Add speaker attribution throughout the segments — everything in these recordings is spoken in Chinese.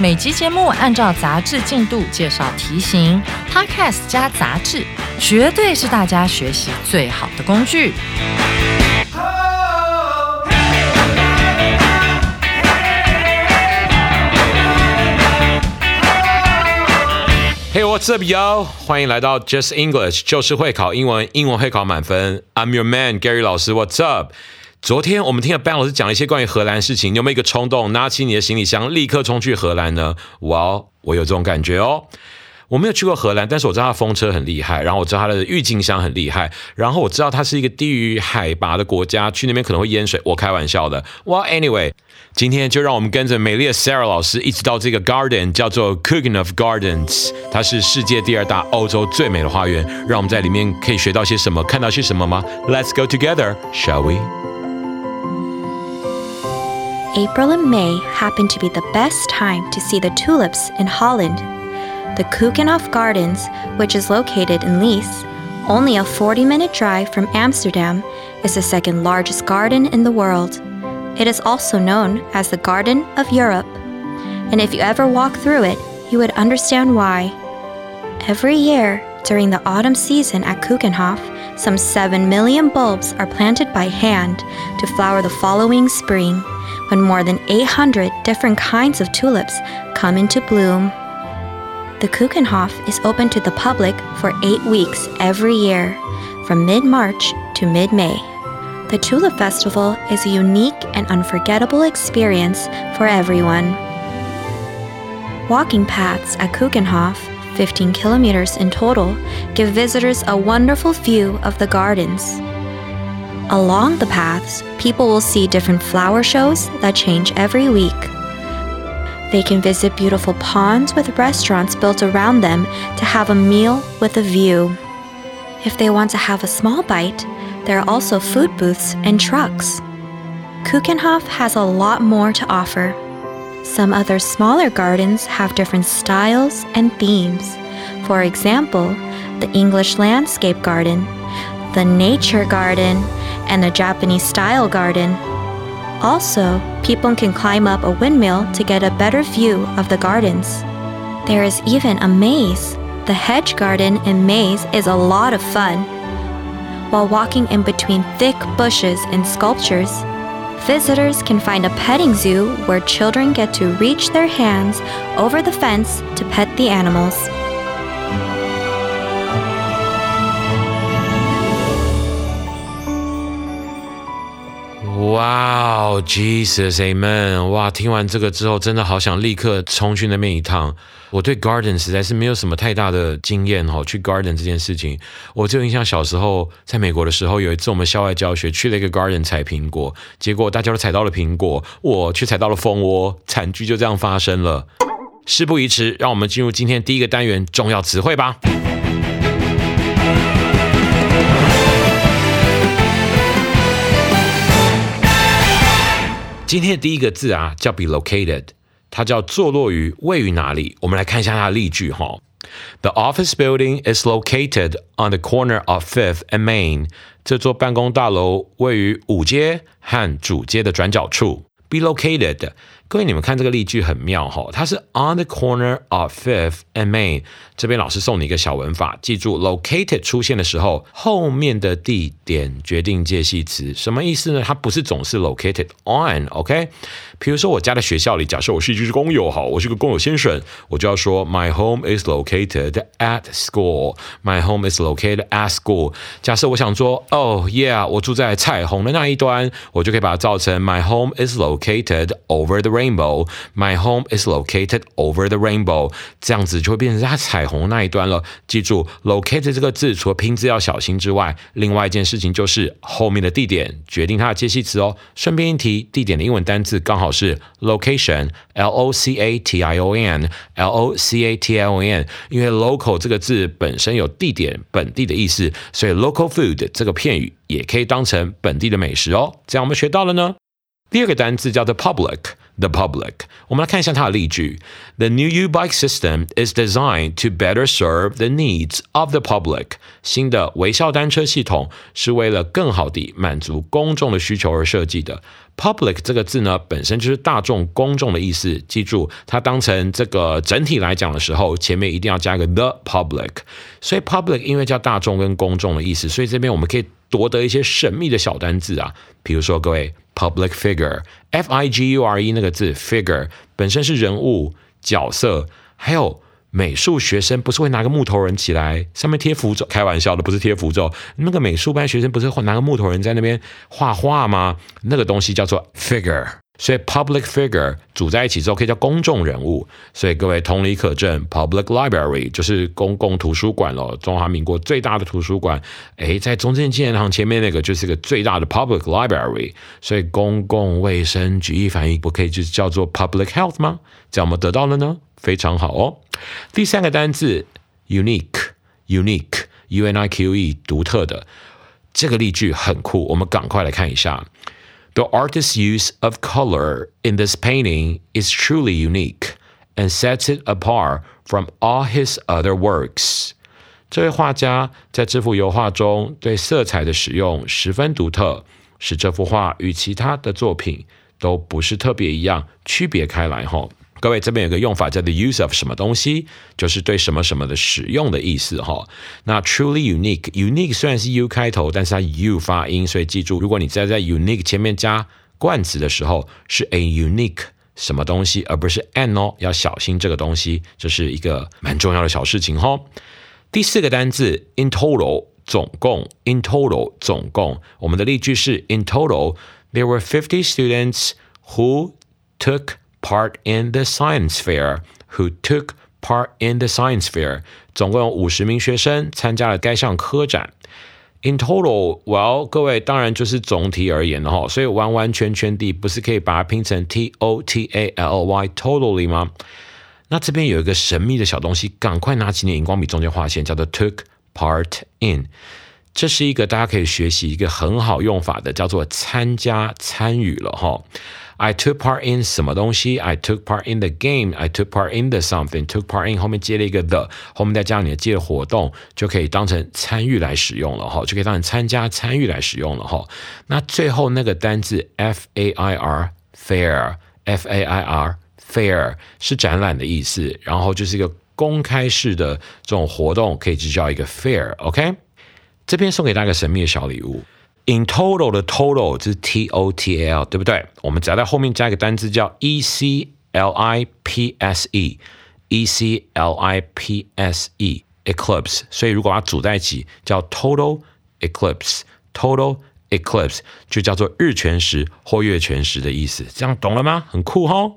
Speaker 1: 每集节目按照杂志进度介绍题型，Podcast 加杂志，绝对是大家学习最好的工具。
Speaker 2: Hey, what's up, yo？欢迎来到 Just English，就是会考英文，英文会考满分。I'm your man Gary 老师，What's up？昨天我们听了 Ben 老师讲一些关于荷兰的事情，你有没有一个冲动，拿起你的行李箱，立刻冲去荷兰呢？哇，我有这种感觉哦。我没有去过荷兰，但是我知道它风车很厉害，然后我知道它的郁金香很厉害，然后我知道它是一个低于海拔的国家，去那边可能会淹水。我开玩笑的。哇，Anyway，今天就让我们跟着美丽的 Sarah 老师一起到这个 garden，叫做 Cooking of Gardens，它是世界第二大、欧洲最美的花园。让我们在里面可以学到些什么，看到些什么吗？Let's go together, shall we?
Speaker 3: April and May happen to be the best time to see the tulips in Holland. The Keukenhof Gardens, which is located in Lees, only a 40 minute drive from Amsterdam, is the second largest garden in the world. It is also known as the Garden of Europe. And if you ever walk through it, you would understand why. Every year, during the autumn season at Keukenhof, some 7 million bulbs are planted by hand to flower the following spring, when more than 800 different kinds of tulips come into bloom. The Keukenhof is open to the public for eight weeks every year, from mid March to mid May. The Tulip Festival is a unique and unforgettable experience for everyone. Walking paths at Keukenhof, 15 kilometers in total, give visitors a wonderful view of the gardens. Along the paths, people will see different flower shows that change every week. They can visit beautiful ponds with restaurants built around them to have a meal with a view. If they want to have a small bite, there are also food booths and trucks. Kuchenhof has a lot more to offer. Some other smaller gardens have different styles and themes. For example, the English Landscape Garden, the Nature Garden, and the Japanese Style Garden. Also, people can climb up a windmill to get a better view of the gardens. There is even a maze. The hedge garden and maze is a lot of fun. While walking in between thick bushes and sculptures, visitors can find a petting zoo where children get to reach their hands over the fence to pet the animals.
Speaker 2: 哇哦 Jesus, Amen！哇，听完这个之后，真的好想立刻冲去那边一趟。我对 garden 实在是没有什么太大的经验哈，去 garden 这件事情，我就印象小时候在美国的时候，有一次我们校外教学去了一个 garden 采苹果，结果大家都采到了苹果，我却采到了蜂窝，惨剧就这样发生了。事不宜迟，让我们进入今天第一个单元重要词汇吧。今天的第一个字啊，叫 be located，它叫坐落于、位于哪里。我们来看一下它的例句哈。The office building is located on the corner of Fifth and Main。这座办公大楼位于五街和主街的转角处。Be located。各位，你们看这个例句很妙哈，它是 on the corner of Fifth and Main。这边老师送你一个小文法，记住 located 出现的时候，后面的地点决定介系词，什么意思呢？它不是总是 located on，OK？比如说我家的学校里，假设我是一只工友，好，我是个工友先生，我就要说 My home is located at school。My home is located at school。假设我想说，Oh yeah，我住在彩虹的那一端，我就可以把它造成 My home is located over the Rainbow. My home is located over the rainbow. 这样子就会变成它彩虹那一端了。记住，located 这个字，除了拼字要小心之外，另外一件事情就是后面的地点决定它的接系词哦。顺便一提，地点的英文单字刚好是 location，l o c a t i o n，l o c a t i o n。因为 local 这个字本身有地点、本地的意思，所以 local food 这个片语也可以当成本地的美食哦。这样我们学到了呢。第二个单词叫做 public The public。我们来看一下它的例句。The new U-bike system is designed to better serve the needs of the public。新的微笑单车系统是为了更好地满足公众的需求而设计的。Public 这个字呢，本身就是大众、公众的意思。记住，它当成这个整体来讲的时候，前面一定要加个 the public。所以 public 因为叫大众跟公众的意思，所以这边我们可以夺得一些神秘的小单字啊。比如说，各位 public figure，f i g u r e 那个字 figure 本身是人物、角色，还有。美术学生不是会拿个木头人起来，上面贴符咒？开玩笑的，不是贴符咒。那个美术班学生不是会拿个木头人在那边画画吗？那个东西叫做 figure。所以 public figure 组在一起之后可以叫公众人物。所以各位同理可证，public library 就是公共图书馆了。中华民国最大的图书馆，诶，在中正纪念堂前面那个就是个最大的 public library。所以公共卫生举一反一，不可以就叫做 public health 吗？这样我们得到了呢，非常好哦。第三个单字 unique，unique，u n i q e，独特的。这个例句很酷，我们赶快来看一下。The artist's use of color in this painting is truly unique and sets it apart from all his other works. 这位画家在这幅油画中对色彩的使用十分独特，使这幅画与其他的作品都不是特别一样，区别开来。吼。 各位，这边有个用法叫 the use of 什么东西，就是对什么什么的使用的意思哈。那 truly unique，unique 虽然是 u 开头，但是它 u 发音，所以记住，如果你在在 unique 前面加冠词的时候，是 a unique 什么东西，而不是 an 哦，要小心这个东西，这是一个蛮重要的小事情哈。第四个单字 in total 总共 in total 总共，我们的例句是 in total there were fifty students who took Part in the science fair, who took part in the science fair，总共有五十名学生参加了该项科展。In total，well，各位当然就是总体而言的哈，所以完完全全地不是可以把它拼成 t o t a l y，totally 吗？那这边有一个神秘的小东西，赶快拿起你荧光笔，中间画线，叫做 took part in。这是一个大家可以学习一个很好用法的，叫做参加参与了哈。I took part in 什么东西？I took part in the game. I took part in the something. Took part in 后面接了一个 the，后面再加上你的接的活动，就可以当成参与来使用了哈，就可以当成参加参与来使用了哈。那最后那个单字 f a i r fair f a i r fair 是展览的意思，然后就是一个公开式的这种活动，可以就叫一个 fair。OK，这边送给大家个神秘的小礼物。In total 的 total 就是 T O T A L，对不对？我们只要在后面加一个单词叫 E C L I P S E，E C L I P S E，eclipse。所以如果把它组在一起，叫 total eclipse，total eclipse 就叫做日全食或月全食的意思。这样懂了吗？很酷哈。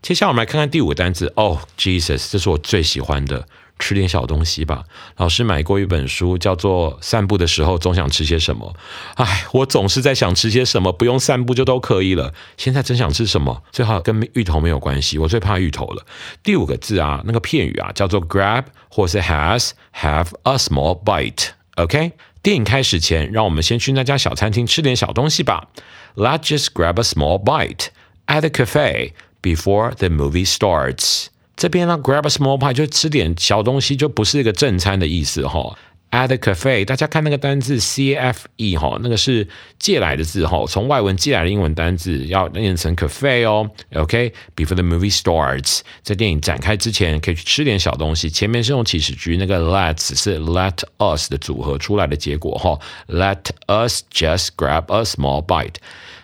Speaker 2: 接下来我们来看看第五个单词。哦，Jesus，这是我最喜欢的。吃点小东西吧。老师买过一本书，叫做《散步的时候总想吃些什么》。唉，我总是在想吃些什么，不用散步就都可以了。现在真想吃什么，最好跟芋头没有关系。我最怕芋头了。第五个字啊，那个片语啊，叫做 grab 或是 has have a small bite。OK，电影开始前，让我们先去那家小餐厅吃点小东西吧。Let's just grab a small bite at the cafe before the movie starts. 这边呢，grab a small pie 就吃点小东西，就不是一个正餐的意思哈。At the cafe，大家看那个单字 C F E 哈，那个是借来的字哈，从外文借来的英文单字要念成 cafe 哦。OK，before the movie starts，在电影展开之前可以去吃点小东西。前面是用祈使句，那个 let's 是 let us 的组合出来的结果哈。Let us just grab a small bite。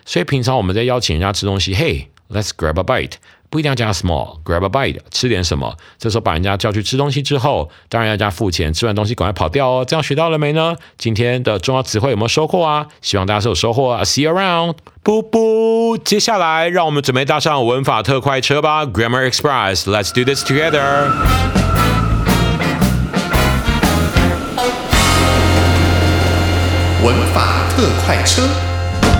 Speaker 2: 所以平常我们在邀请人家吃东西，Hey，let's grab a bite。不一定要加 small，grab a bite，吃点什么。这时候把人家叫去吃东西之后，当然要加付钱。吃完东西赶快跑掉哦。这样学到了没呢？今天的重要词汇有没有收获啊？希望大家是有收获啊。See you around，不不。接下来让我们准备搭上文法特快车吧，Grammar Express，Let's do this together。
Speaker 4: 文法特快车。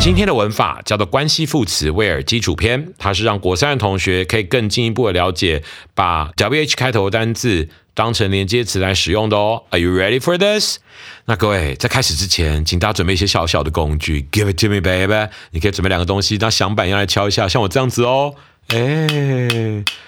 Speaker 2: 今天的文法叫做关系副词 where 基础篇，它是让国三的同学可以更进一步的了解，把 wh 开头的单字当成连接词来使用的哦。Are you ready for this？那各位在开始之前，请大家准备一些小小的工具，Give it to me, baby。你可以准备两个东西，当响板一样来敲一下，像我这样子哦。哎，有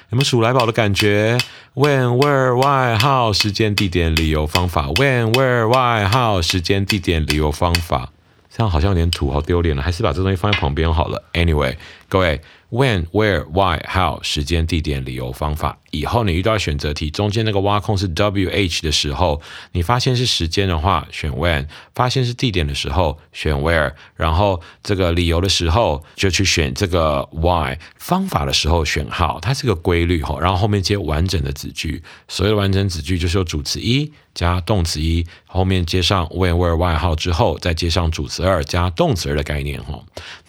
Speaker 2: 没有数来宝的感觉？When, where, why, how？时间、地点、理由、方法。When, where, why, how？时间、地点、理由、方法。这样好像有点土，好丢脸了，还是把这东西放在旁边好了。Anyway，各位，when、where、why、how，时间、地点、理由、方法。以后你遇到选择题，中间那个挖空是 W H 的时候，你发现是时间的话，选 when；发现是地点的时候，选 where；然后这个理由的时候，就去选这个 why；方法的时候选 how。它是个规律哈，然后后面接完整的子句。所谓的完整子句就是有主词一。加动词一，后面接上 when、where、why、how 之后，再接上主词二加动词二的概念哈。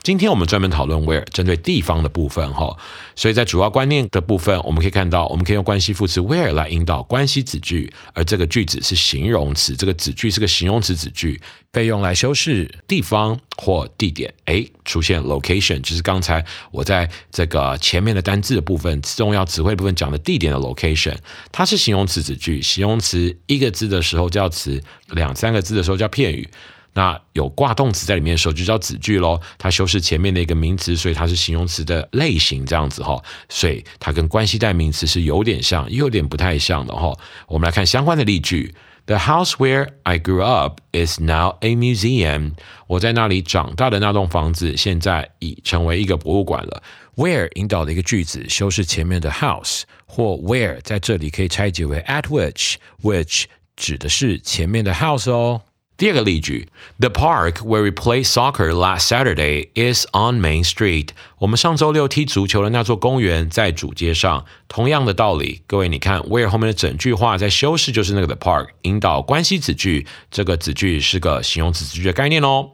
Speaker 2: 今天我们专门讨论 where 针对地方的部分哈，所以在主要观念的部分，我们可以看到，我们可以用关系副词 where 来引导关系子句，而这个句子是形容词，这个子句是个形容词子句。被用来修饰地方或地点，诶，出现 location，就是刚才我在这个前面的单字的部分，重要词汇部分讲的地点的 location，它是形容词子句，形容词一个字的时候叫词，两三个字的时候叫片语，那有挂动词在里面的时候就叫子句喽，它修饰前面的一个名词，所以它是形容词的类型这样子哈，所以它跟关系代名词是有点像，又有点不太像的哈。我们来看相关的例句。The house where I grew up is now a museum. 我在那里长大的那栋房子，现在已成为一个博物馆了。Where 引导的一个句子，修饰前面的 house，或 where 在这里可以拆解为 at which，which 指的是前面的 house 哦。第二个例句，The park where we play soccer last Saturday is on Main Street。我们上周六踢足球的那座公园在主街上。同样的道理，各位你看，where 后面的整句话在修饰就是那个 the park，引导关系子句。这个子句是个形容词子句的概念哦。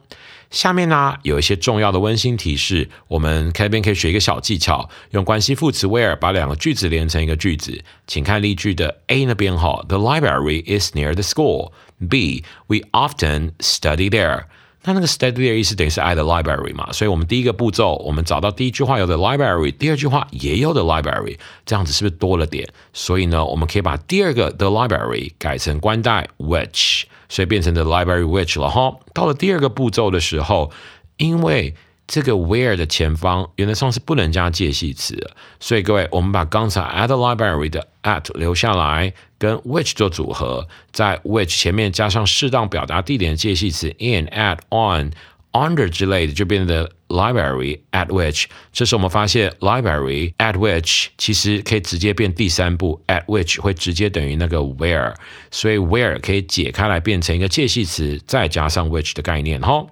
Speaker 2: 下面呢有一些重要的温馨提示，我们开边可以学一个小技巧，用关系副词 where 把两个句子连成一个句子。请看例句的 A 那边哈，The library is near the school。B we often study there。那那个 study there 意思等于是 at the library 嘛，所以我们第一个步骤，我们找到第一句话有的 library，第二句话也有的 library，这样子是不是多了点？所以呢，我们可以把第二个 the library 改成关带 which。所以变成 the library which 了哈。到了第二个步骤的时候，因为这个 where 的前方原则上是不能加介系词，所以各位，我们把刚才 at the library 的 at 留下来，跟 which 做组合，在 which 前面加上适当表达地点的介系词 in、at、on。Under 之类的就变成 library at which，这时我们发现 library at which 其实可以直接变第三步 at which 会直接等于那个 where，所以 where 可以解开来变成一个介系词，再加上 which 的概念哈。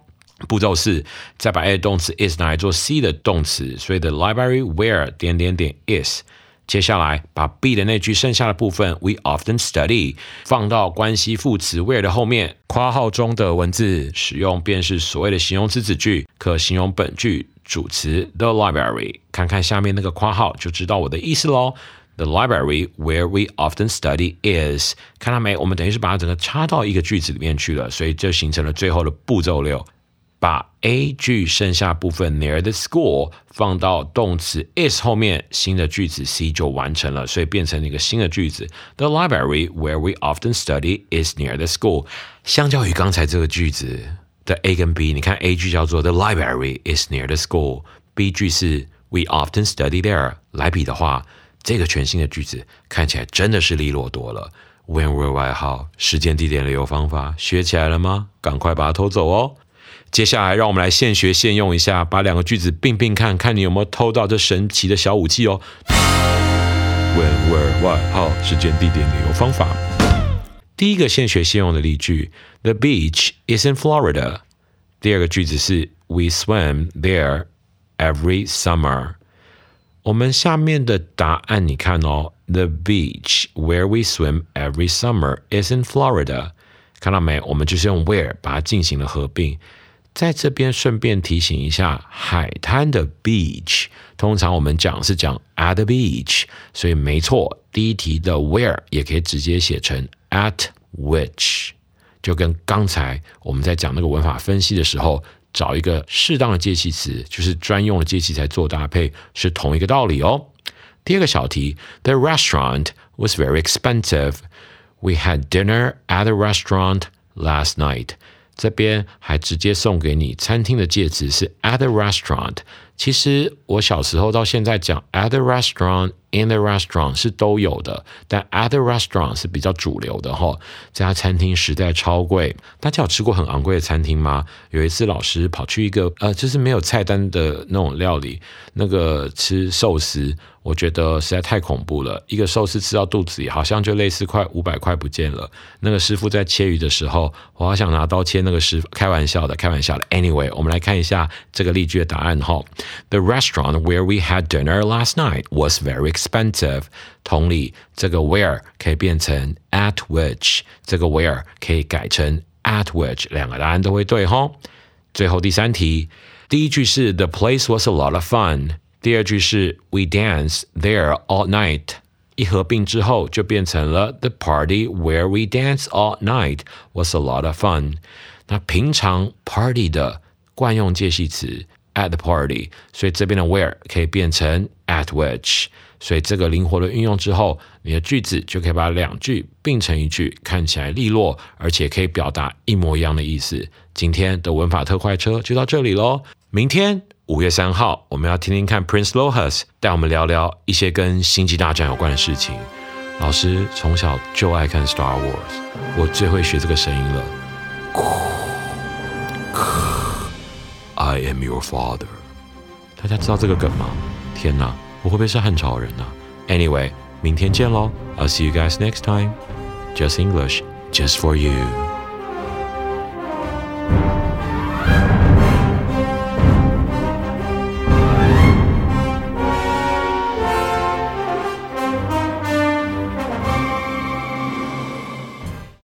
Speaker 2: 步骤四，再把 a 动词 is 拿来做 c 的动词，所以 the library where 点点点 is。接下来把 B 的那句剩下的部分 We often study 放到关系副词 where 的后面，括号中的文字使用便是所谓的形容词子句，可形容本句主词 the library。看看下面那个括号就知道我的意思喽。The library where we often study is 看到没？我们等于是把它整个插到一个句子里面去了，所以就形成了最后的步骤六。把 A 句剩下部分 near the school 放到动词 is 后面，新的句子 C 就完成了，所以变成了一个新的句子。The library where we often study is near the school。相较于刚才这个句子的 A 跟 B，你看 A 句叫做 The library is near the school，B 句是 We often study there。来比的话，这个全新的句子看起来真的是利落多了。When were I how？时间、地点、理由、方法，学起来了吗？赶快把它偷走哦！接下来，让我们来现学现用一下，把两个句子并并看看，你有没有偷到这神奇的小武器哦。When, where, why, how，时间、地点、理由、方法。第一个现学现用的例句：The beach is in Florida。第二个句子是：We swim there every summer。我们下面的答案你看哦，The beach where we swim every summer is in Florida。看到没？我们就是用 where 把它进行了合并。在这边顺便提醒一下，海滩的 beach 通常我们讲是讲 at the beach，所以没错，第一题的 where 也可以直接写成 at which，就跟刚才我们在讲那个文法分析的时候，找一个适当的介系词，就是专用的介系词做搭配，是同一个道理哦。第二个小题，The restaurant was very expensive. We had dinner at the restaurant last night. 这边还直接送给你餐厅的戒指是 at the restaurant。其实我小时候到现在讲 at the restaurant。In the restaurant 是都有的，但 at the restaurant 是比较主流的哈。这家餐厅实在超贵，大家有吃过很昂贵的餐厅吗？有一次老师跑去一个呃，就是没有菜单的那种料理，那个吃寿司，我觉得实在太恐怖了。一个寿司吃到肚子里，好像就类似快五百块不见了。那个师傅在切鱼的时候，我好想拿刀切那个师傅，开玩笑的，开玩笑的。Anyway，我们来看一下这个例句的答案哈。The restaurant where we had dinner last night was very expensive。同理，这个 where 可以变成 at which，这个 where 可以改成 at which，两个答案都会对哈。最后第三题，第一句是 The place was a lot of fun，第二句是 We danced there all night。一合并之后就变成了 The party where we danced all night was a lot of fun。那平常 party 的惯用介系词 at the party，所以这边的 where 可以变成 at which。 所以这个灵活的运用之后，你的句子就可以把两句并成一句，看起来利落，而且可以表达一模一样的意思。今天的文法特快车就到这里喽。明天五月三号，我们要听听看 Prince Lohas 带我们聊聊一些跟星际大战有关的事情。老师从小就爱看 Star Wars，我最会学这个声音了。I am your father。大家知道这个梗吗？天哪！我会不会是汉朝人呢？Anyway，明天见喽！I'll see you guys next time. Just English, just for you.